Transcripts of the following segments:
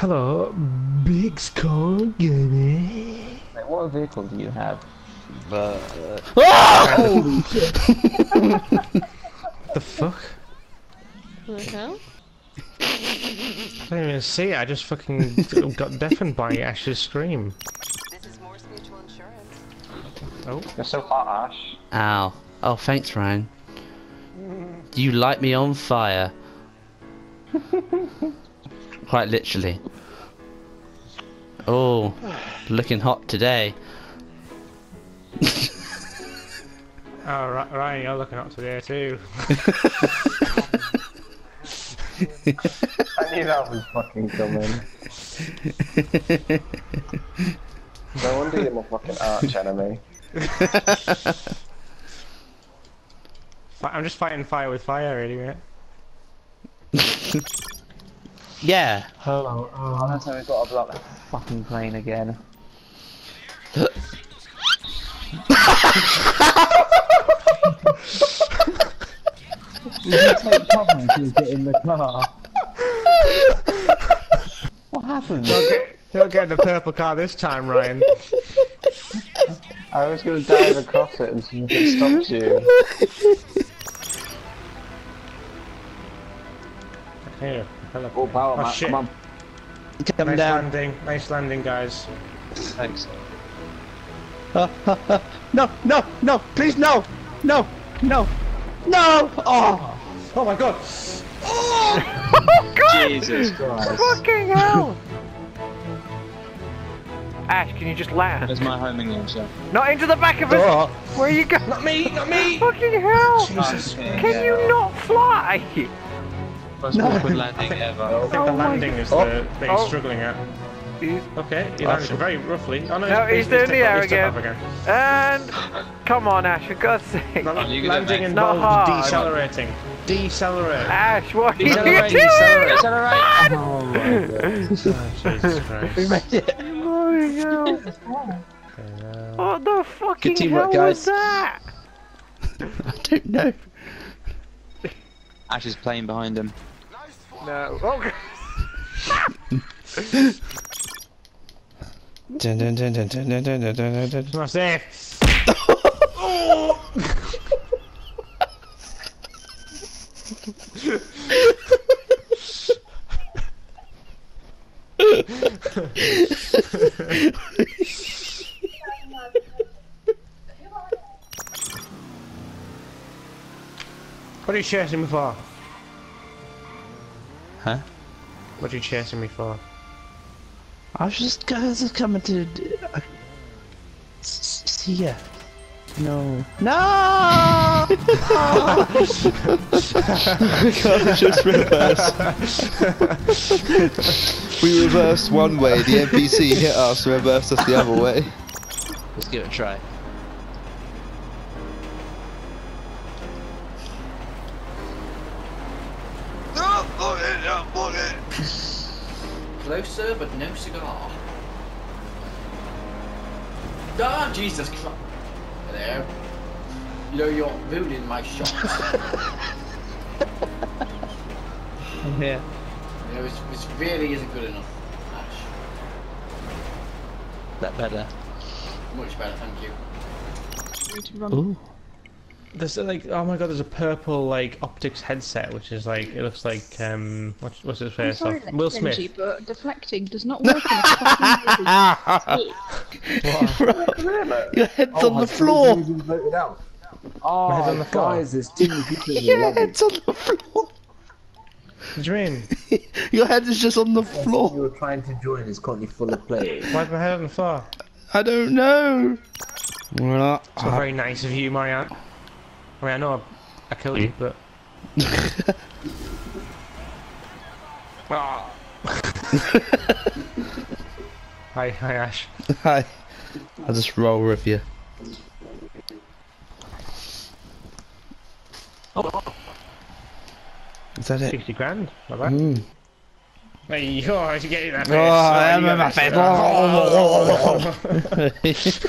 Hello, Big Skull Gaming. Like, what vehicle do you have? But uh, The fuck? The hell? I didn't even see it. I just fucking got deafened by Ash's scream. This is Mors Mutual Insurance. Oh, You're so hot, Ash. ow. Oh, thanks, Ryan. You light me on fire. Quite literally. Oh, looking hot today. oh Ryan, you're looking up to there too. I knew that was fucking coming. no wonder you're my fucking arch enemy. I'm just fighting fire with fire, really, mate. Yeah. Hello. Oh, that's how we got to block the fucking plane again. Did you take cover to get in the car? what happened? You'll get, you'll get the purple car this time, Ryan. I was going to dive across it and see if it stopped you. Here, hello. Oh, power, Oh, Matt, shit. come on. Come Nice down. landing, nice landing, guys. Thanks. Uh, uh, uh, no, no, no, please no, no, no, no. Oh, Oh my god! Oh! oh god! Jesus Christ. Fucking hell! Ash, can you just land? There's my homing launcher. Not into the back of it! oh. Where are you going? Not me, not me! Fucking hell! Jesus. Can you not fly? Most awkward landing ever. I think Oh the my landing is Oh. the thing he's Oh. struggling at. He's- Okay, he Oh, landed shit. very roughly. Oh no, No, he's doing the took- air again. again. And come on, Ash, for God's sake. No, no, you gonna landing make- Not involves hard. decelerating. Decelerate. Ash, what are you Decelerate, doing? decelerate. Oh my god. Oh, Jesus Christ. made it. Bloody hell. What the fucking teamwork, hell guys. was that? I don't know. Ash is playing behind him. No. Oh, Dun, dun, dun, dun, dun, dun, dun, dun, dun, not safe. What are you chasing me for? Huh? What are you chasing me for? I was just guys are coming to uh, see ya. No. No! can't just reverse. we reversed one way, the NPC hit us, reversed us the other way. Let's give it a try. Closer, but no cigar. Ah, Jesus Christ. There. You know, you're ruining my shot. Yeah. you know, it's, it's really isn't good enough. Ash. That better. Much better, thank you. Ooh. There's like, oh my god, there's a purple like optics headset, which is like, it looks like, um, what's, what's his I'm face? sorry, off? Will Smith. Benji, but deflecting does not work in a. Your head's on the floor! Oh, My head's on the floor. guys, there's too many people in Your lobby. head's on the floor! What do you mean? Your head is just on the You floor! were trying to join is currently full of players. Why's my head on the floor? I don't know! Well, It's not very nice of you, Marianne. I mean, I know I, I killed you, but. Ah. hi, hi, Ash. Hi. I'll just roll with you. Oh. Is that it? 60 grand, not bad. Mm. Hey, yo, I should get you that face. Oh, I am in my got face.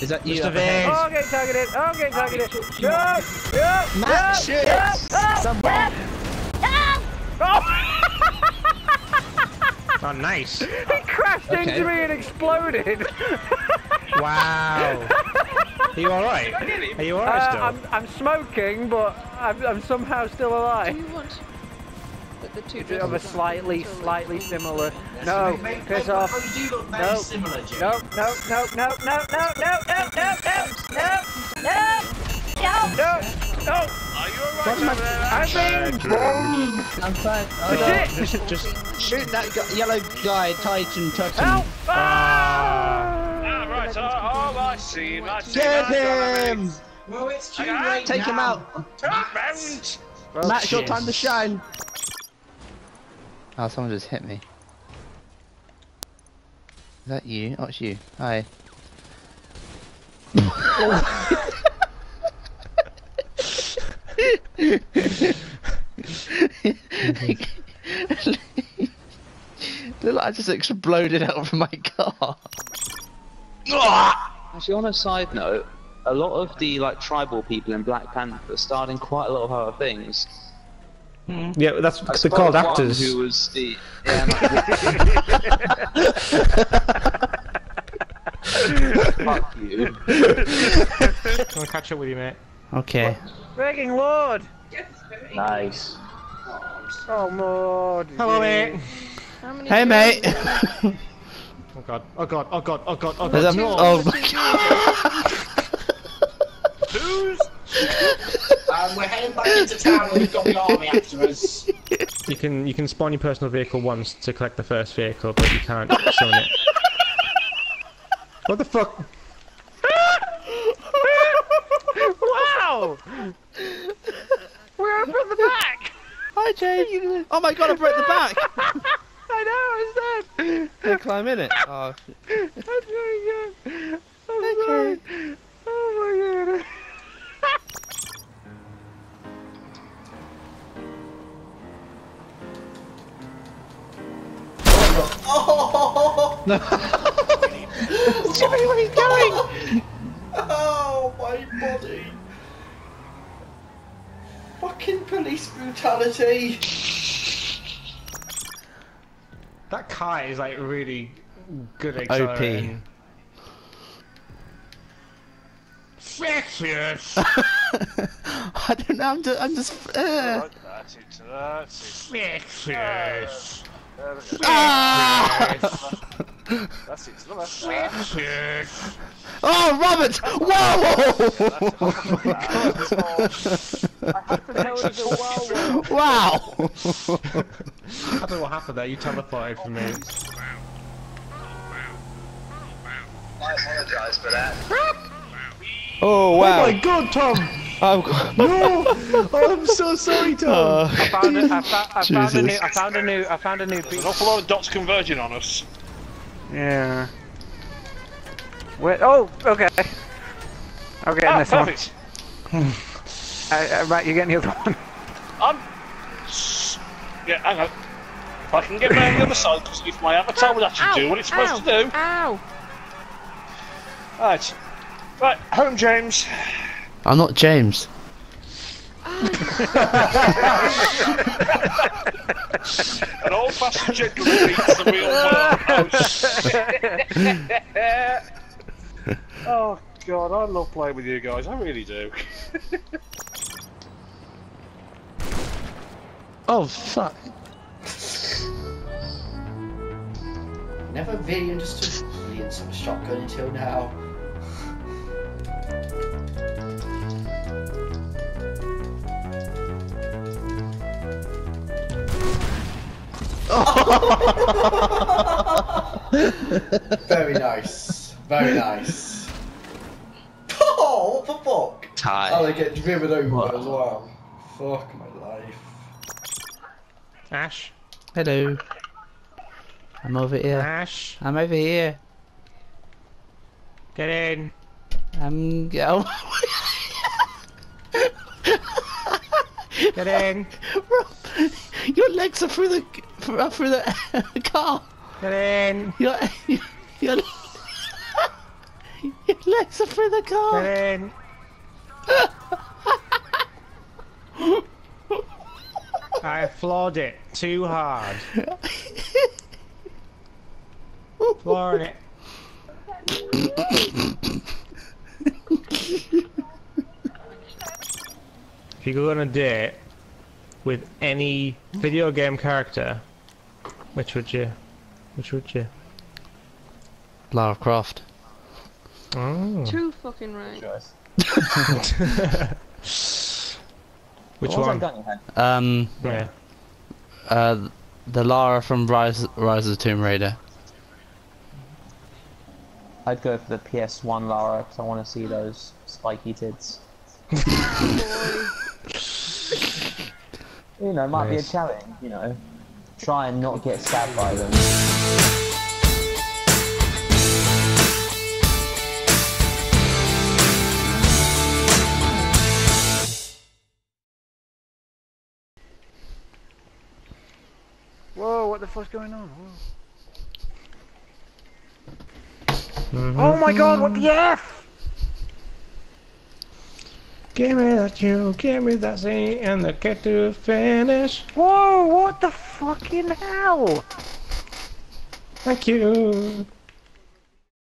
Is that you? Mr. up ahead? Vance. Oh, I'm getting targeted. Oh, I'm getting targeted. No! No! Matt, no, shit! no, Oh! Oh, nice. he crashed Okay. into me and exploded. Wow. Are you alright? Are you alright Uh, still? I'm, I'm smoking, but I'm, I'm somehow still Do alive. you want the, the two Bit of a dresses? slightly, slightly similar. No, piss Oh, off. do look very No. similar, Jim. No, no, no, no, no, no, no, no, no, no, no, no, no, no. Are you alright? I'm being I'm fine. Oh, Shit. Just, just, Shoot that gu- yellow guy, Titan, Titan. Help! Ah! Ah, right, oh, oh, I see him, I see Get him. him! Well, it's too late Take him out. Turn round. Matt, it's your time to shine. Oh, someone just hit me. Is that you? Oh, it's you. Hi. Look like I just exploded out of my car. Actually, on a side note, a lot of the like tribal people in Black Panther starred in quite a lot of other things. Mm-hmm. yeah, that's I they're spotted called one actors. Who was the? Yeah, fuck you. Can I'll catch up with you, mate. Okay. Begging Lord! Nice. Oh, Lord. Hello, mate. Hey, mate. Oh god, oh god, oh god, oh god, oh god. that- oh my god. Who's? Um, we're heading back into town and we've got the army after us. You can you can spawn your personal vehicle once to collect the first vehicle, but you can't summon it. What the fuck? wow! We're up at the back! Hi, Jay. Oh my god, I broke the back. I know, it's dead! Can I climb in it? Oh, Jimmy, where are you going? Oh, my body. Fucking police brutality. That kite is like really good at OP. accelerating. I don't know. I'm just. I'm just uh. Right, that's it, that's it. Fixus! There we go. That's it, look at that. Fixus! Oh, Robert! Whoa! wow! I don't know what happened there, you teleported for me. I apologise for that. oh Oh my god, Tom! Oh, No! Oh, I'm so sorry, Tom! Uh, I found a, I, fa- I found a new, I found a new, I found a new There's an awful lot of dots converging on us. Yeah. Wait, oh, okay. I'm getting Ah, this one. perfect. Uh, uh, right, you're getting the other one. I'm. Yeah, hang on. If I can get round the other side, because if my avatar would actually do what it's supposed to do. Ow! Right. Right, home, James. I'm not James. An old fashioned gentleman meets the real world. oh, God, I love playing with you guys. I really do. Oh fuck! Never really understood the brilliance of a shotgun until now. Very nice. Very nice. Oh, what the fuck? Tie. Oh, they get driven over as well. Fuck my life. Ash? Hello. I'm over here. Ash? I'm over here. Get in. I'm go. Oh get in. Rob, your legs are through the are through the car. Get in. Your your, your laser through the car. Get in. I floored it too hard. Flooring it. if you go on a date with any video game character, which would you? Which would you? Lara Croft. Oh. Too fucking right. Choice. Which What was one? that gun you? Um, Yeah. uh, the Lara from Rise, Rise of the Tomb Raider. I'd go for the PS1 Lara because I want to see those spiky tits. You know, it might be a challenge, you know. Try and not get stabbed by them. Whoa, what the fuck's going on? Whoa. Mm-hmm. Oh my god, what the F? Give me that you, give me that C, and the get to finish. Whoa, what the fucking hell? Thank you.